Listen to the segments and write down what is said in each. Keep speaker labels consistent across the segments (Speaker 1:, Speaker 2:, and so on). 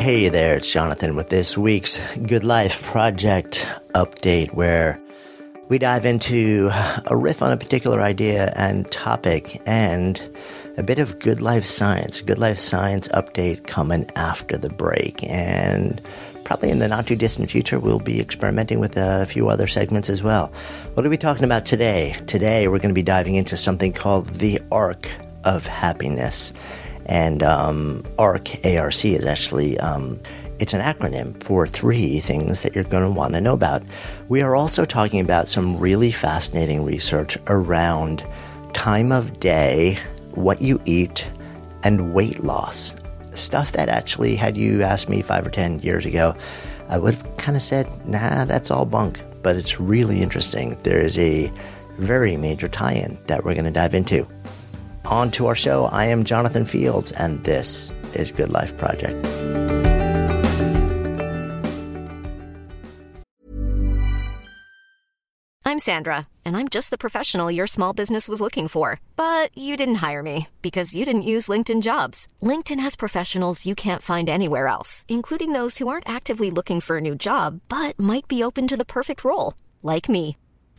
Speaker 1: Hey there, it's Jonathan with this week's Good Life Project update, where we dive into a riff on a particular idea and topic and a bit of good life science. Good life science update coming after the break. And probably in the not too distant future, we'll be experimenting with a few other segments as well. What are we talking about today? Today, we're going to be diving into something called the Arc of Happiness. And um, ARC, ARC is actually um, it's an acronym for three things that you're going to want to know about. We are also talking about some really fascinating research around time of day, what you eat, and weight loss. Stuff that actually, had you asked me five or 10 years ago, I would have kind of said, nah, that's all bunk. But it's really interesting. There is a very major tie in that we're going to dive into. On to our show. I am Jonathan Fields, and this is Good Life Project.
Speaker 2: I'm Sandra, and I'm just the professional your small business was looking for. But you didn't hire me because you didn't use LinkedIn jobs. LinkedIn has professionals you can't find anywhere else, including those who aren't actively looking for a new job but might be open to the perfect role, like me.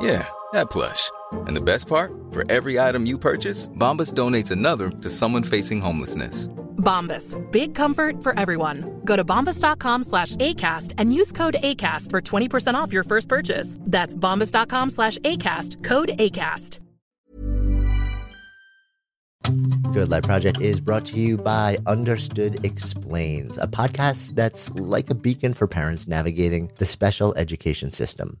Speaker 3: Yeah, that plush. And the best part? For every item you purchase, Bombas donates another to someone facing homelessness.
Speaker 4: Bombas. Big comfort for everyone. Go to bombas.com slash ACAST and use code ACAST for 20% off your first purchase. That's bombas.com slash ACAST. Code ACAST.
Speaker 1: Good Life Project is brought to you by Understood Explains, a podcast that's like a beacon for parents navigating the special education system.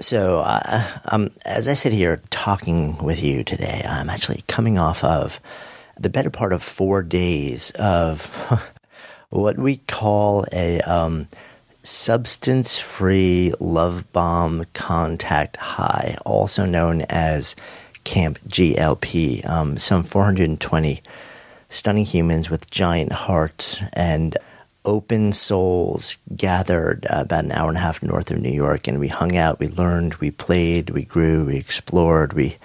Speaker 1: So, uh, um, as I sit here talking with you today, I'm actually coming off of the better part of four days of what we call a um, substance free love bomb contact high, also known as Camp GLP. Um, some 420 stunning humans with giant hearts and open souls gathered uh, about an hour and a half north of New York, and we hung out, we learned, we played, we grew, we explored, we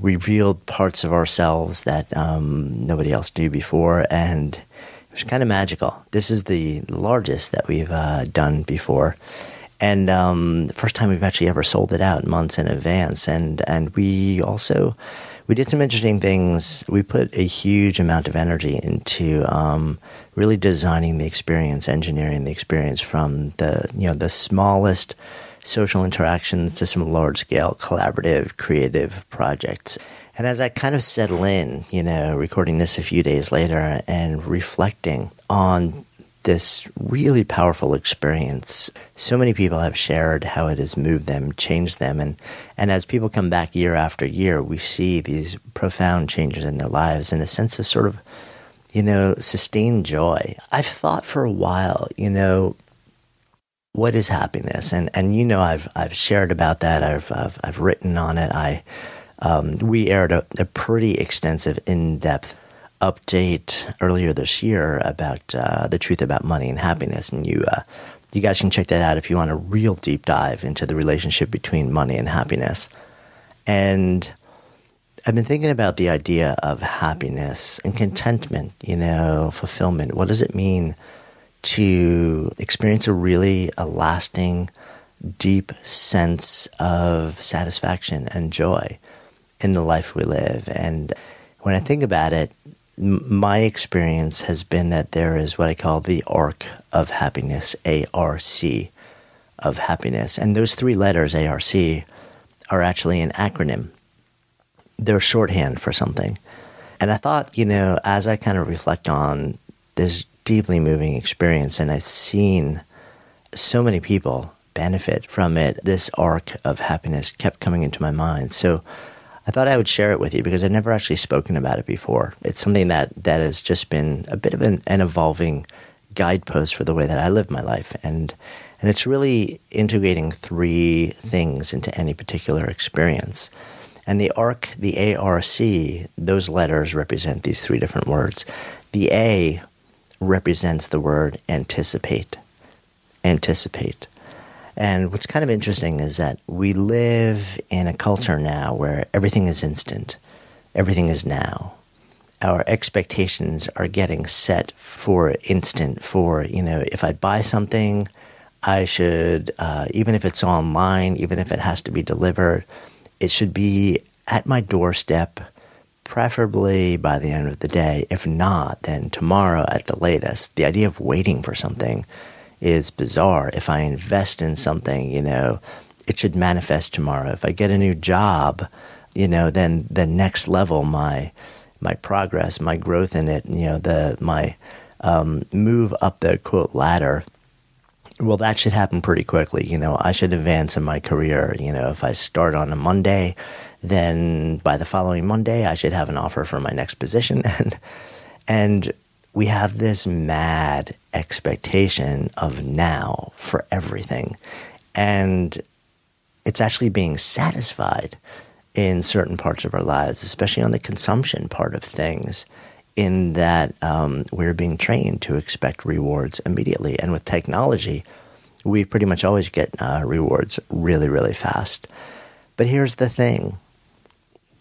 Speaker 1: revealed parts of ourselves that um, nobody else knew before, and it was kind of magical. This is the largest that we've uh, done before. And um, the first time we've actually ever sold it out months in advance, and and we also we did some interesting things. We put a huge amount of energy into um, really designing the experience, engineering the experience from the you know the smallest social interactions to some large scale collaborative creative projects. And as I kind of settle in, you know, recording this a few days later and reflecting on this really powerful experience. So many people have shared how it has moved them, changed them, and and as people come back year after year, we see these profound changes in their lives and a sense of sort of, you know, sustained joy. I've thought for a while, you know, what is happiness, and and you know, I've I've shared about that. I've I've, I've written on it. I um, we aired a, a pretty extensive, in depth update earlier this year about uh, the truth about money and happiness, and you uh, You guys can check that out if you want a real deep dive into the relationship between money and happiness. And I've been thinking about the idea of happiness and contentment, you know, fulfillment. What does it mean to experience a really a lasting, deep sense of satisfaction and joy in the life we live? And when I think about it, my experience has been that there is what I call the arc of happiness, ARC of happiness. And those three letters, ARC, are actually an acronym. They're shorthand for something. And I thought, you know, as I kind of reflect on this deeply moving experience, and I've seen so many people benefit from it, this arc of happiness kept coming into my mind. So I thought I would share it with you because I've never actually spoken about it before. It's something that, that has just been a bit of an, an evolving guidepost for the way that I live my life. And, and it's really integrating three things into any particular experience. And the ARC, the ARC, those letters represent these three different words. The A represents the word anticipate. Anticipate. And what's kind of interesting is that we live in a culture now where everything is instant, everything is now. Our expectations are getting set for instant, for, you know, if I buy something, I should, uh, even if it's online, even if it has to be delivered, it should be at my doorstep, preferably by the end of the day. If not, then tomorrow at the latest. The idea of waiting for something is bizarre. If I invest in something, you know, it should manifest tomorrow. If I get a new job, you know, then the next level, my my progress, my growth in it, you know, the my um, move up the quote ladder. Well, that should happen pretty quickly. You know, I should advance in my career. You know, if I start on a Monday, then by the following Monday, I should have an offer for my next position. And and we have this mad expectation of now for everything. And it's actually being satisfied in certain parts of our lives, especially on the consumption part of things, in that um, we're being trained to expect rewards immediately. And with technology, we pretty much always get uh, rewards really, really fast. But here's the thing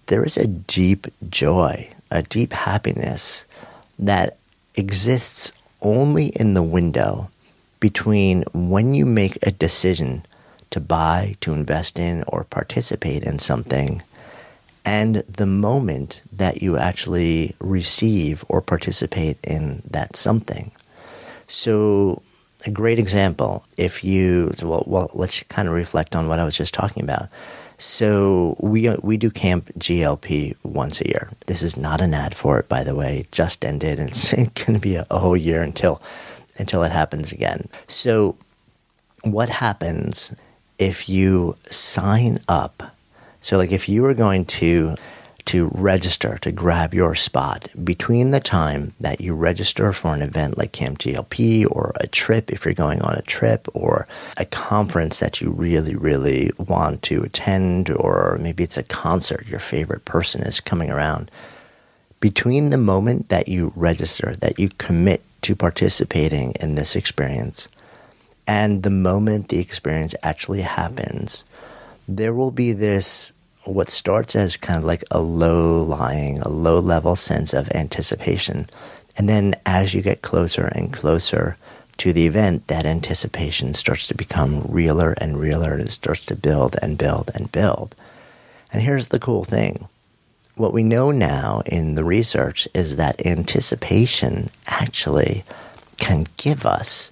Speaker 1: there is a deep joy, a deep happiness that exists only in the window between when you make a decision to buy, to invest in, or participate in something, and the moment that you actually receive or participate in that something. So, a great example, if you, well, well let's kind of reflect on what I was just talking about. So we uh, we do Camp GLP once a year. This is not an ad for it, by the way. Just ended, and it's going to be a, a whole year until until it happens again. So, what happens if you sign up? So, like, if you are going to to register to grab your spot between the time that you register for an event like Camp GLP or a trip if you're going on a trip or a conference that you really, really want to attend, or maybe it's a concert your favorite person is coming around. Between the moment that you register, that you commit to participating in this experience, and the moment the experience actually happens, there will be this what starts as kind of like a low lying, a low level sense of anticipation. And then as you get closer and closer to the event, that anticipation starts to become realer and realer and it starts to build and build and build. And here's the cool thing. What we know now in the research is that anticipation actually can give us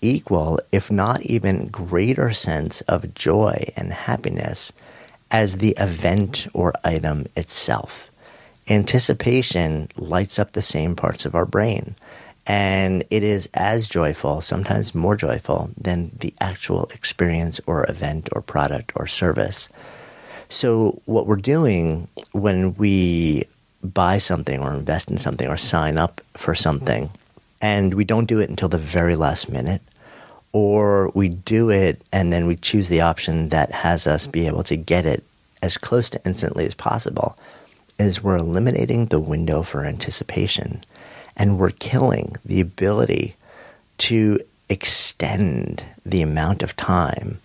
Speaker 1: equal, if not even greater sense of joy and happiness as the event or item itself. Anticipation lights up the same parts of our brain, and it is as joyful, sometimes more joyful, than the actual experience or event or product or service. So, what we're doing when we buy something or invest in something or sign up for something, and we don't do it until the very last minute, or we do it and then we choose the option that has us be able to get it as close to instantly as possible, is we're eliminating the window for anticipation and we're killing the ability to extend the amount of time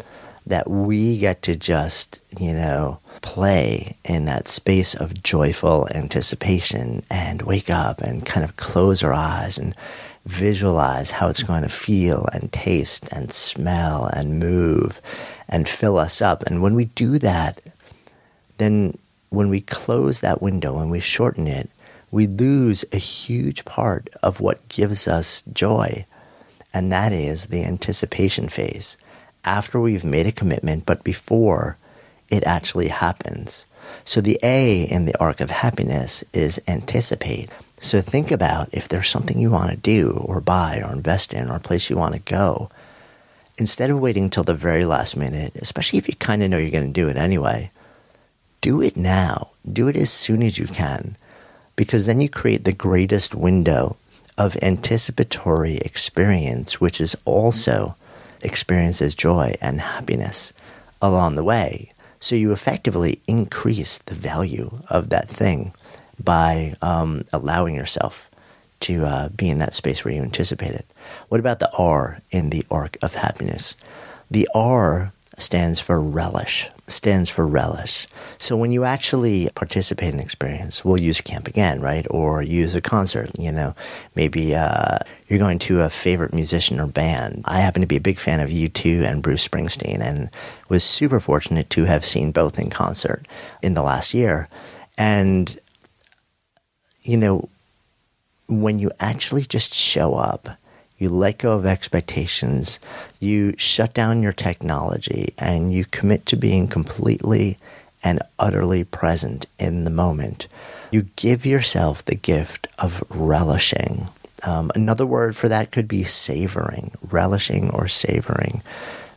Speaker 1: that we get to just, you know, play in that space of joyful anticipation and wake up and kind of close our eyes and visualize how it's going to feel and taste and smell and move and fill us up. And when we do that, then when we close that window and we shorten it, we lose a huge part of what gives us joy. And that is the anticipation phase. After we've made a commitment, but before it actually happens. So the A in the arc of happiness is anticipate. So think about if there's something you want to do or buy or invest in or a place you want to go. Instead of waiting till the very last minute, especially if you kind of know you're going to do it anyway, do it now. Do it as soon as you can because then you create the greatest window of anticipatory experience, which is also experiences joy and happiness along the way. So you effectively increase the value of that thing by um, allowing yourself to uh, be in that space where you anticipate it. What about the R in the arc of happiness? The R stands for relish, stands for relish. So when you actually participate in an experience, we'll use camp again, right? Or use a concert, you know, maybe uh, you're going to a favorite musician or band. I happen to be a big fan of U2 and Bruce Springsteen and was super fortunate to have seen both in concert in the last year. And, you know, when you actually just show up you let go of expectations, you shut down your technology, and you commit to being completely and utterly present in the moment. You give yourself the gift of relishing. Um, another word for that could be savoring, relishing or savoring,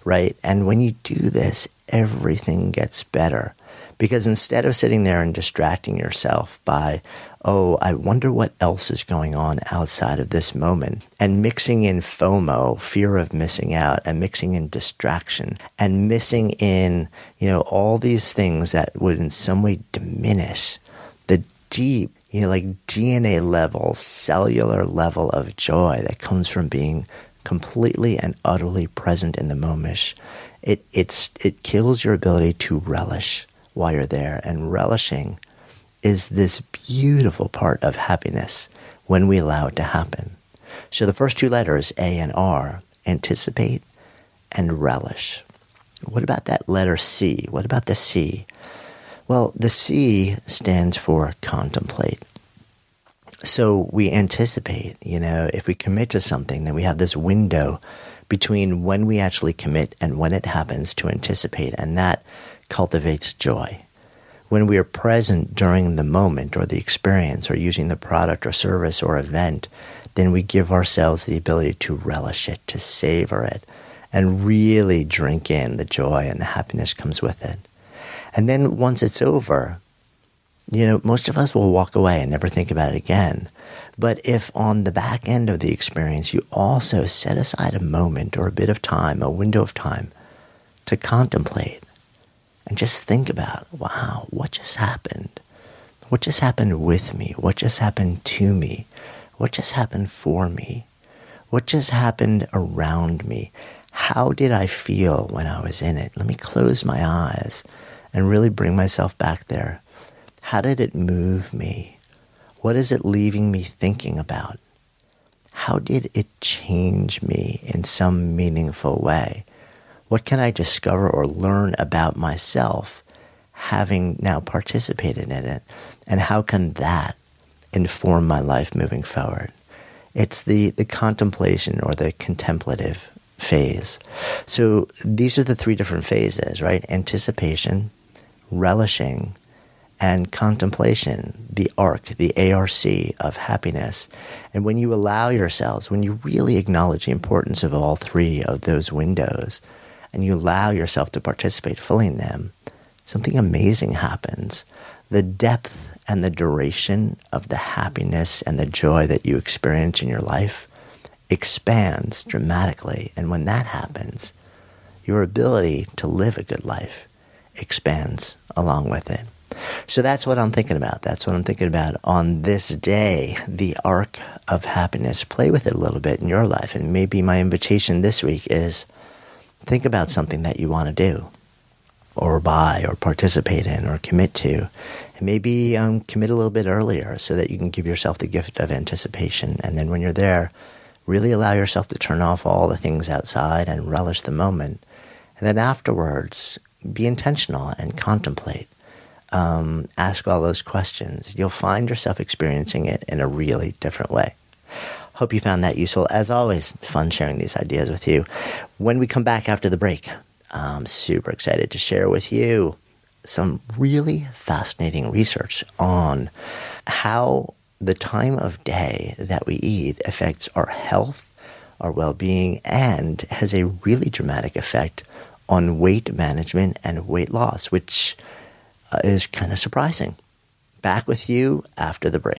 Speaker 1: right? And when you do this, everything gets better. Because instead of sitting there and distracting yourself by, oh, I wonder what else is going on outside of this moment, and mixing in FOMO, fear of missing out, and mixing in distraction, and missing in, you know, all these things that would in some way diminish the deep, you know, like DNA level, cellular level of joy that comes from being completely and utterly present in the moment. It, it's, it kills your ability to relish while you're there and relishing is this beautiful part of happiness when we allow it to happen. So the first two letters, A and R, anticipate and relish. What about that letter C? What about the C? Well, the C stands for contemplate. So we anticipate, you know, if we commit to something, then we have this window between when we actually commit and when it happens to anticipate, and that cultivates joy when we are present during the moment or the experience or using the product or service or event, then we give ourselves the ability to relish it, to savor it, and really drink in the joy and the happiness comes with it. And then once it's over, you know, most of us will walk away and never think about it again. But if on the back end of the experience you also set aside a moment or a bit of time, a window of time to contemplate, and just think about, wow, what just happened? What just happened with me? What just happened to me? What just happened for me? What just happened around me? How did I feel when I was in it? Let me close my eyes and really bring myself back there. How did it move me? What is it leaving me thinking about? How did it change me in some meaningful way? What can I discover or learn about myself having now participated in it? And how can that inform my life moving forward? It's the, the contemplation or the contemplative phase. So these are the three different phases, right? Anticipation, relishing, and contemplation, the arc, the ARC of happiness. And when you allow yourselves, when you really acknowledge the importance of all three of those windows, and you allow yourself to participate fully in them, something amazing happens. The depth and the duration of the happiness and the joy that you experience in your life expands dramatically. And when that happens, your ability to live a good life expands along with it. So that's what I'm thinking about. That's what I'm thinking about on this day, the arc of happiness. Play with it a little bit in your life. And maybe my invitation this week is think about something that you want to do or buy or participate in or commit to. And maybe um, commit a little bit earlier so that you can give yourself the gift of anticipation. And then when you're there, really allow yourself to turn off all the things outside and relish the moment. And then afterwards, be intentional and contemplate. Um, ask all those questions. You'll find yourself experiencing it in a really different way. Hope you found that useful. As always, fun sharing these ideas with you. When we come back after the break, I'm super excited to share with you some really fascinating research on how the time of day that we eat affects our health, our well being, and has a really dramatic effect on weight management and weight loss, which uh, is kind of surprising. Back with you after the break.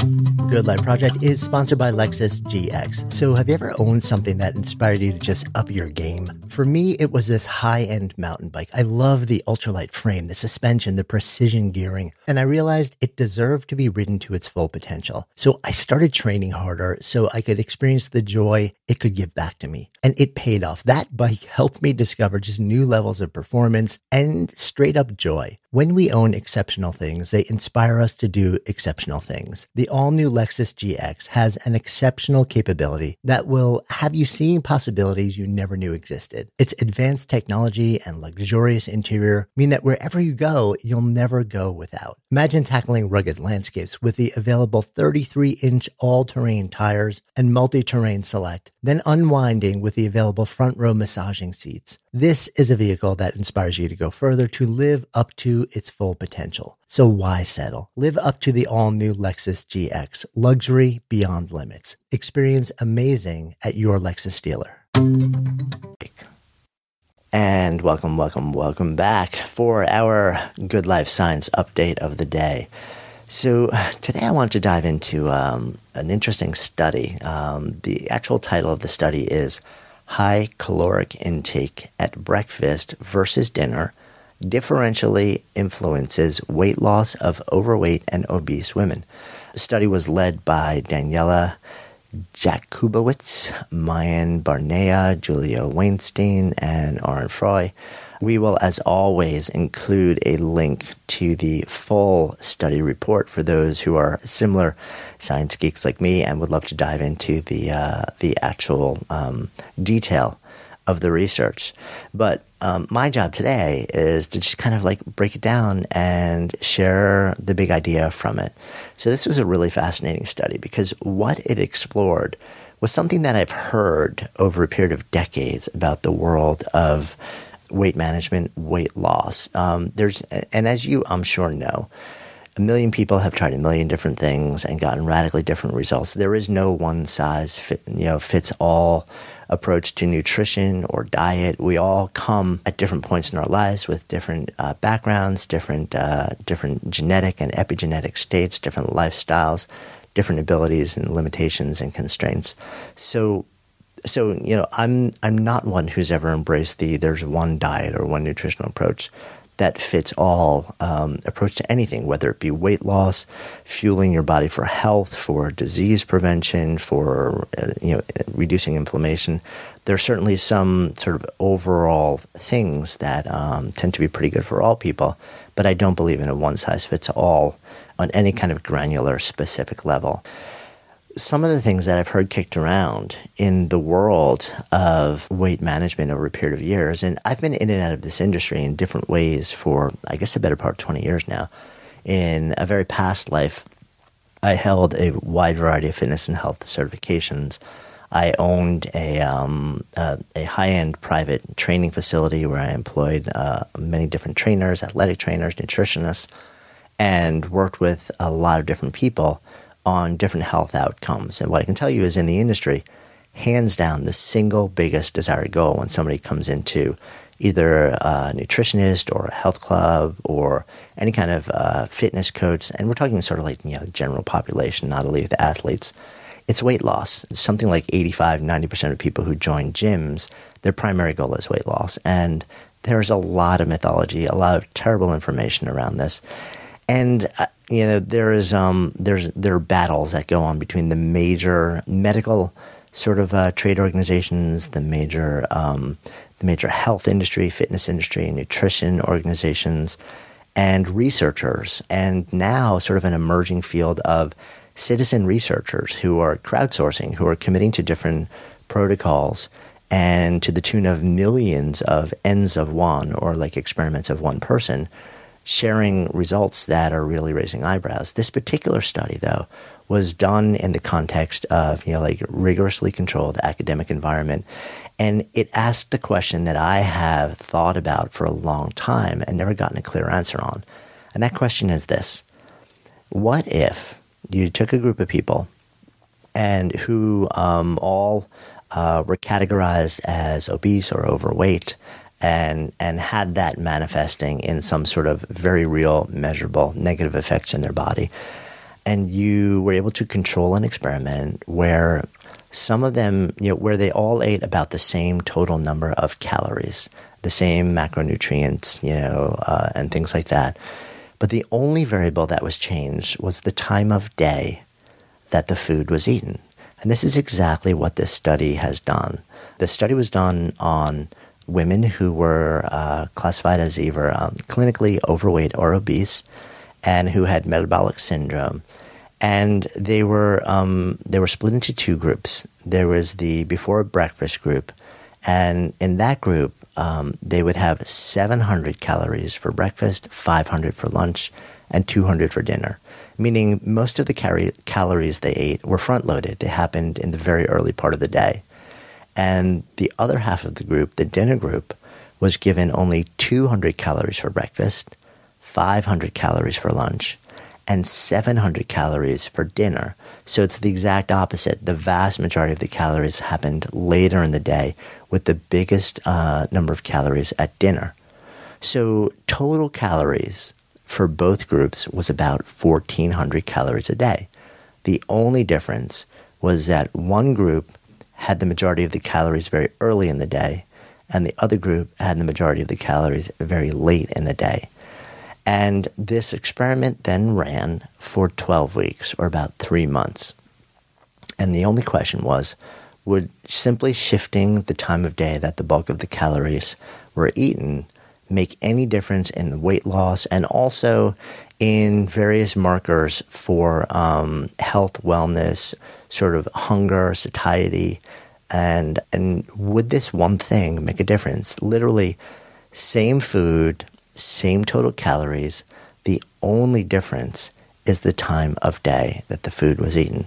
Speaker 1: Good Life Project is sponsored by Lexus GX. So, have you ever owned something that inspired you to just up your game? For me, it was this high end mountain bike. I love the ultralight frame, the suspension, the precision gearing, and I realized it deserved to be ridden to its full potential. So, I started training harder so I could experience the joy it could give back to me. And it paid off. That bike helped me discover just new levels of performance and straight up joy. When we own exceptional things, they inspire us to do exceptional things. The all new Lexus GX has an exceptional capability that will have you seeing possibilities you never knew existed. Its advanced technology and luxurious interior mean that wherever you go, you'll never go without. Imagine tackling rugged landscapes with the available 33 inch all terrain tires and multi terrain select, then unwinding with the available front row massaging seats. This is a vehicle that inspires you to go further to live up to its full potential. So why settle? Live up to the all new Lexus GX, luxury beyond limits. Experience amazing at your Lexus dealer. And welcome, welcome, welcome back for our Good Life Science update of the day. So, today I want to dive into um, an interesting study. Um, the actual title of the study is High Caloric Intake at Breakfast versus Dinner Differentially Influences Weight Loss of Overweight and Obese Women. The study was led by Daniela Jakubowicz, Maayan Barnea, Julia Wainstein, and Oren Froy. We will, as always, include a link to the full study report for those who are similar science geeks like me and would love to dive into the uh, the actual um, detail of the research. But um, my job today is to just kind of like break it down and share the big idea from it. So this was a really fascinating study because what it explored was something that I've heard over a period of decades about the world of weight management, weight loss. Um, there's, and as you, I'm sure, know, a million people have tried a million different things and gotten radically different results. There is no one size fit, you know fits all approach to nutrition or diet. We all come at different points in our lives with different uh, backgrounds, different uh, different genetic and epigenetic states, different lifestyles, different abilities and limitations and constraints. So so you know i'm i'm not one who's ever embraced the there's one diet or one nutritional approach that fits all um, approach to anything whether it be weight loss fueling your body for health for disease prevention for uh, you know reducing inflammation. There are certainly some sort of overall things that um, tend to be pretty good for all people but i don't believe in a one size fits all on any kind of granular specific level some of the things that I've heard kicked around in the world of weight management over a period of years, and I've been in and out of this industry in different ways for, I guess, a better part of 20 years now. In a very past life, I held a wide variety of fitness and health certifications. I owned a, um, uh, a high end private training facility where I employed uh, many different trainers, athletic trainers, nutritionists, and worked with a lot of different people on different health outcomes. And what I can tell you is in the industry, hands down, the single biggest desired goal when somebody comes into either a nutritionist or a health club or any kind of uh, fitness coach, and we're talking sort of like you know the general population, not elite athletes. It's weight loss. Something like 85, 90% of people who join gyms, their primary goal is weight loss. And there's a lot of mythology, a lot of terrible information around this. And uh, you know there is um, there's there are battles that go on between the major medical sort of uh, trade organizations, the major um, the major health industry, fitness industry, nutrition organizations, and researchers, and now sort of an emerging field of citizen researchers who are crowdsourcing, who are committing to different protocols and to the tune of millions of ends of one or like experiments of one person sharing results that are really raising eyebrows. This particular study, though, was done in the context of you know like rigorously controlled academic environment, and it asked a question that I have thought about for a long time and never gotten a clear answer on. And that question is this: What if you took a group of people and who um, all uh, were categorized as obese or overweight and and had that manifesting in some sort of very real, measurable negative effects in their body. And you were able to control an experiment where some of them, you know, where they all ate about the same total number of calories, the same macronutrients, you know, uh, and things like that. But the only variable that was changed was the time of day that the food was eaten. And this is exactly what this study has done. The study was done on women who were uh, classified as either um, clinically overweight or obese and who had metabolic syndrome. And they were um, they were split into two groups. There was the before breakfast group, and in that group, um, they would have 700 calories for breakfast, 500 for lunch, and 200 for dinner. Meaning, most of the cal- calories they ate were front loaded. They happened in the very early part of the day. And the other half of the group, the dinner group, was given only 200 calories for breakfast, 500 calories for lunch, and 700 calories for dinner. So it's the exact opposite. The vast majority of the calories happened later in the day, with the biggest uh, number of calories at dinner. So total calories for both groups was about 1,400 calories a day. The only difference was that one group had the majority of the calories very early in the day, and the other group had the majority of the calories very late in the day. And this experiment then ran for 12 weeks, or about three months. And the only question was would simply shifting the time of day that the bulk of the calories were eaten make any difference in the weight loss and also in various markers for um, health, wellness, sort of hunger, satiety, and and would this one thing make a difference? Literally, same food, same total calories. The only difference is the time of day that the food was eaten.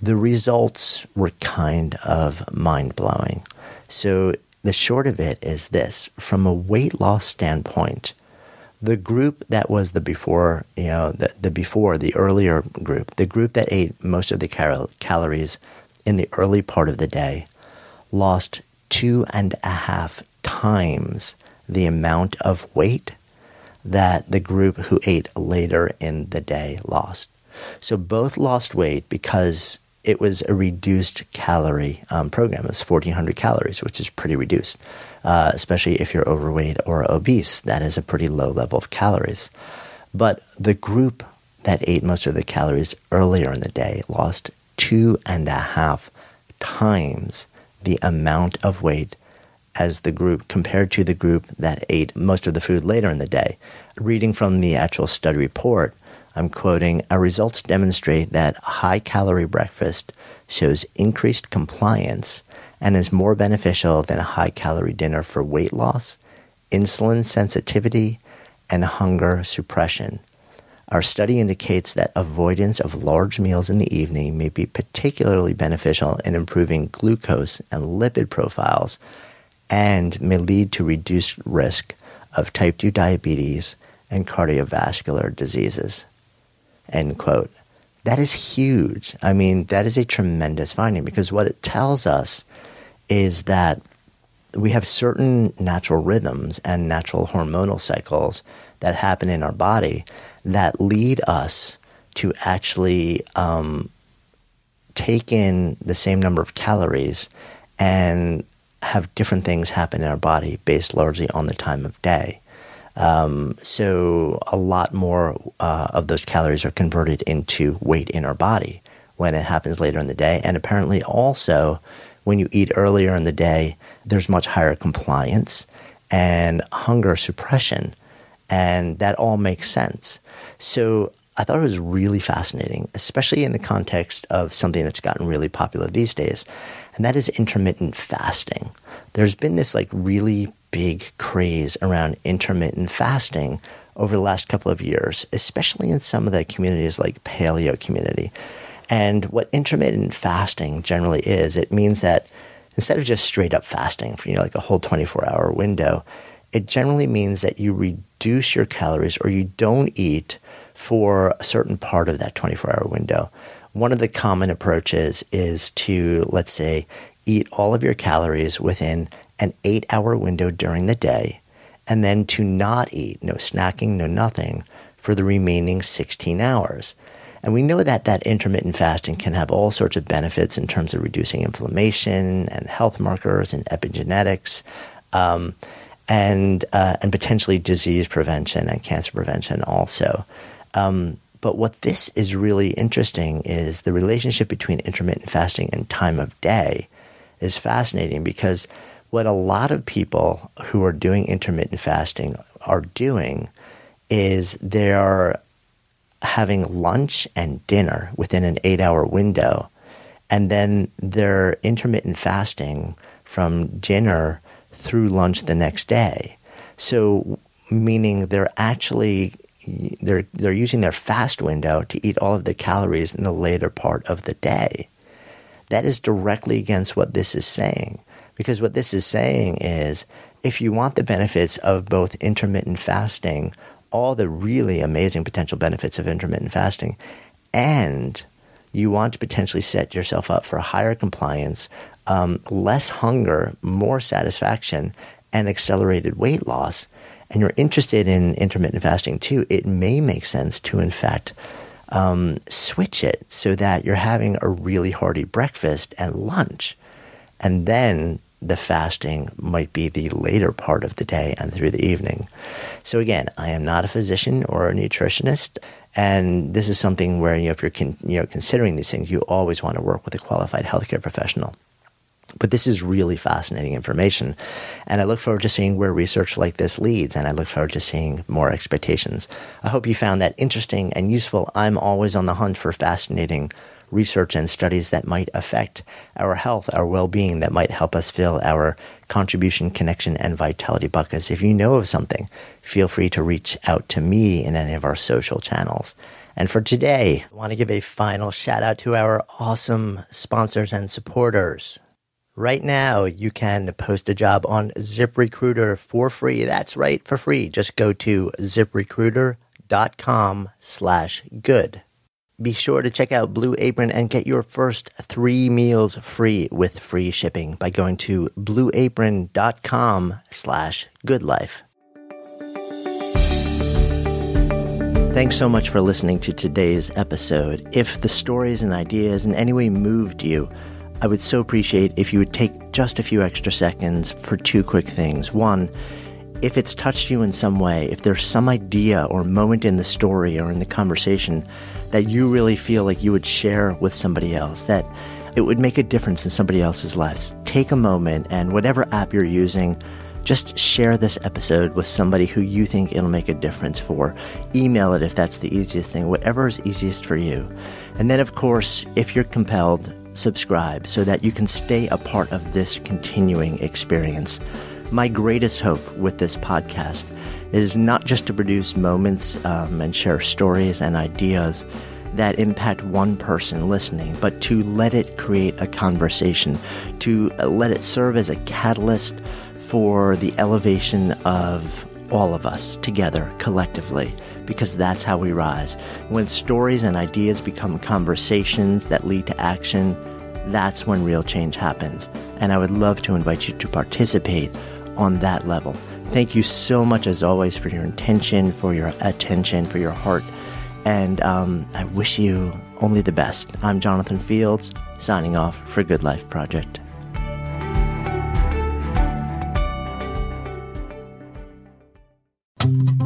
Speaker 1: The results were kind of mind blowing. So the short of it is this: from a weight loss standpoint, The group that was the before, you know, the, the before, the earlier group, the group that ate most of the cal- calories in the early part of the day, lost two and a half times the amount of weight that the group who ate later in the day lost. So both lost weight because it was a reduced calorie um, program. It was 1,400 calories, which is pretty reduced, uh, especially if you're overweight or obese. That is a pretty low level of calories. But the group that ate most of the calories earlier in the day lost two and a half times the amount of weight as the group compared to the group that ate most of the food later in the day. Reading from the actual study report, I'm quoting, our results demonstrate that a high calorie breakfast shows increased compliance and is more beneficial than a high calorie dinner for weight loss, insulin sensitivity, and hunger suppression. Our study indicates that avoidance of large meals in the evening may be particularly beneficial in improving glucose and lipid profiles and may lead to reduced risk of type 2 diabetes and cardiovascular diseases. End quote. That is huge. I mean, that is a tremendous finding because what it tells us is that we have certain natural rhythms and natural hormonal cycles that happen in our body that lead us to actually um, take in the same number of calories and have different things happen in our body based largely on the time of day. Um, so a lot more uh, of those calories are converted into weight in our body when it happens later in the day. And apparently, also, when you eat earlier in the day, there's much higher compliance and hunger suppression. And that all makes sense. So I thought it was really fascinating, especially in the context of something that's gotten really popular these days, and that is intermittent fasting. There's been this like really big craze around intermittent fasting over the last couple of years, especially in some of the communities like paleo community. And what intermittent fasting generally is, it means that instead of just straight up fasting for you know like a whole 24 hour window, it generally means that you reduce your calories or you don't eat for a certain part of that 24 hour window. One of the common approaches is to, let's say, eat all of your calories within an eight hour window during the day, and then to not eat, no snacking, no nothing, for the remaining 16 hours. And we know that that intermittent fasting can have all sorts of benefits in terms of reducing inflammation and health markers and epigenetics, um, and uh, and potentially disease prevention and cancer prevention also. Um, but what this is really interesting is the relationship between intermittent fasting and time of day is fascinating because what a lot of people who are doing intermittent fasting are doing is they are having lunch and dinner within an eight hour window. And then they're intermittent fasting from dinner through lunch the next day. So, meaning they're actually they're they're using their fast window to eat all of the calories in the later part of the day. That is directly against what this is saying. Because what this is saying is if you want the benefits of both intermittent fasting, all the really amazing potential benefits of intermittent fasting, and you want to potentially set yourself up for higher compliance, um, less hunger, more satisfaction, and accelerated weight loss, and you're interested in intermittent fasting too, it may make sense to, in fact, um, switch it so that you're having a really hearty breakfast and lunch. And then the fasting might be the later part of the day and through the evening. So, again, I am not a physician or a nutritionist. And this is something where, you know, if you're con- you know, considering these things, you always want to work with a qualified healthcare professional. But this is really fascinating information. And I look forward to seeing where research like this leads. And I look forward to seeing more expectations. I hope you found that interesting and useful. I'm always on the hunt for fascinating research and studies that might affect our health, our well being, that might help us fill our contribution, connection, and vitality buckets. If you know of something, feel free to reach out to me in any of our social channels. And for today, I want to give a final shout out to our awesome sponsors and supporters. Right now, you can post a job on ZipRecruiter for free. That's right, for free. Just go to ziprecruiter.com slash good. Be sure to check out Blue Apron and get your first three meals free with free shipping by going to blueapron.com slash goodlife. Thanks so much for listening to today's episode. If the stories and ideas in any way moved you, I would so appreciate if you would take just a few extra seconds for two quick things. One, if it's touched you in some way, if there's some idea or moment in the story or in the conversation that you really feel like you would share with somebody else, that it would make a difference in somebody else's lives, take a moment and whatever app you're using, just share this episode with somebody who you think it'll make a difference for. Email it if that's the easiest thing, whatever is easiest for you. And then, of course, if you're compelled, subscribe so that you can stay a part of this continuing experience. My greatest hope with this podcast is not just to produce moments um, and share stories and ideas that impact one person listening, but to let it create a conversation, to uh, let it serve as a catalyst for the elevation of all of us together collectively because that's how we rise. When stories and ideas become conversations that lead to action, that's when real change happens. And I would love to invite you to participate on that level. Thank you so much, as always, for your intention, for your attention, for your heart. And um, I wish you only the best. I'm Jonathan Fields, signing off for Good Life Project.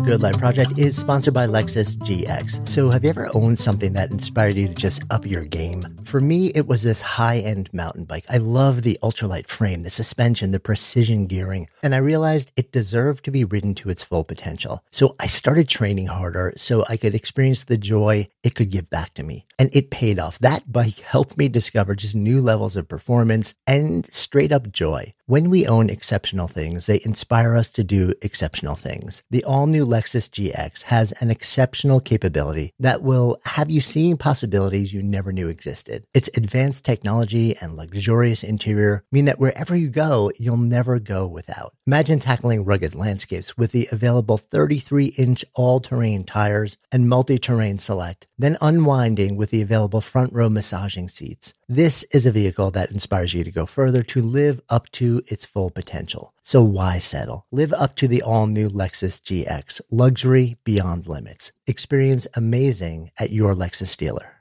Speaker 1: Good Life Project is sponsored by Lexus GX. So, have you ever owned something that inspired you to just up your game? For me, it was this high end mountain bike. I love the ultralight frame, the suspension, the precision gearing, and I realized it deserved to be ridden to its full potential. So, I started training harder so I could experience the joy it could give back to me. And it paid off. That bike helped me discover just new levels of performance and straight up joy. When we own exceptional things, they inspire us to do exceptional things. The all new Lexus GX has an exceptional capability that will have you seeing possibilities you never knew existed. Its advanced technology and luxurious interior mean that wherever you go, you'll never go without. Imagine tackling rugged landscapes with the available 33 inch all terrain tires and multi terrain select, then unwinding with the available front row massaging seats. This is a vehicle that inspires you to go further to live up to its full potential. So why settle? Live up to the all new Lexus GX, luxury beyond limits. Experience amazing at your Lexus dealer.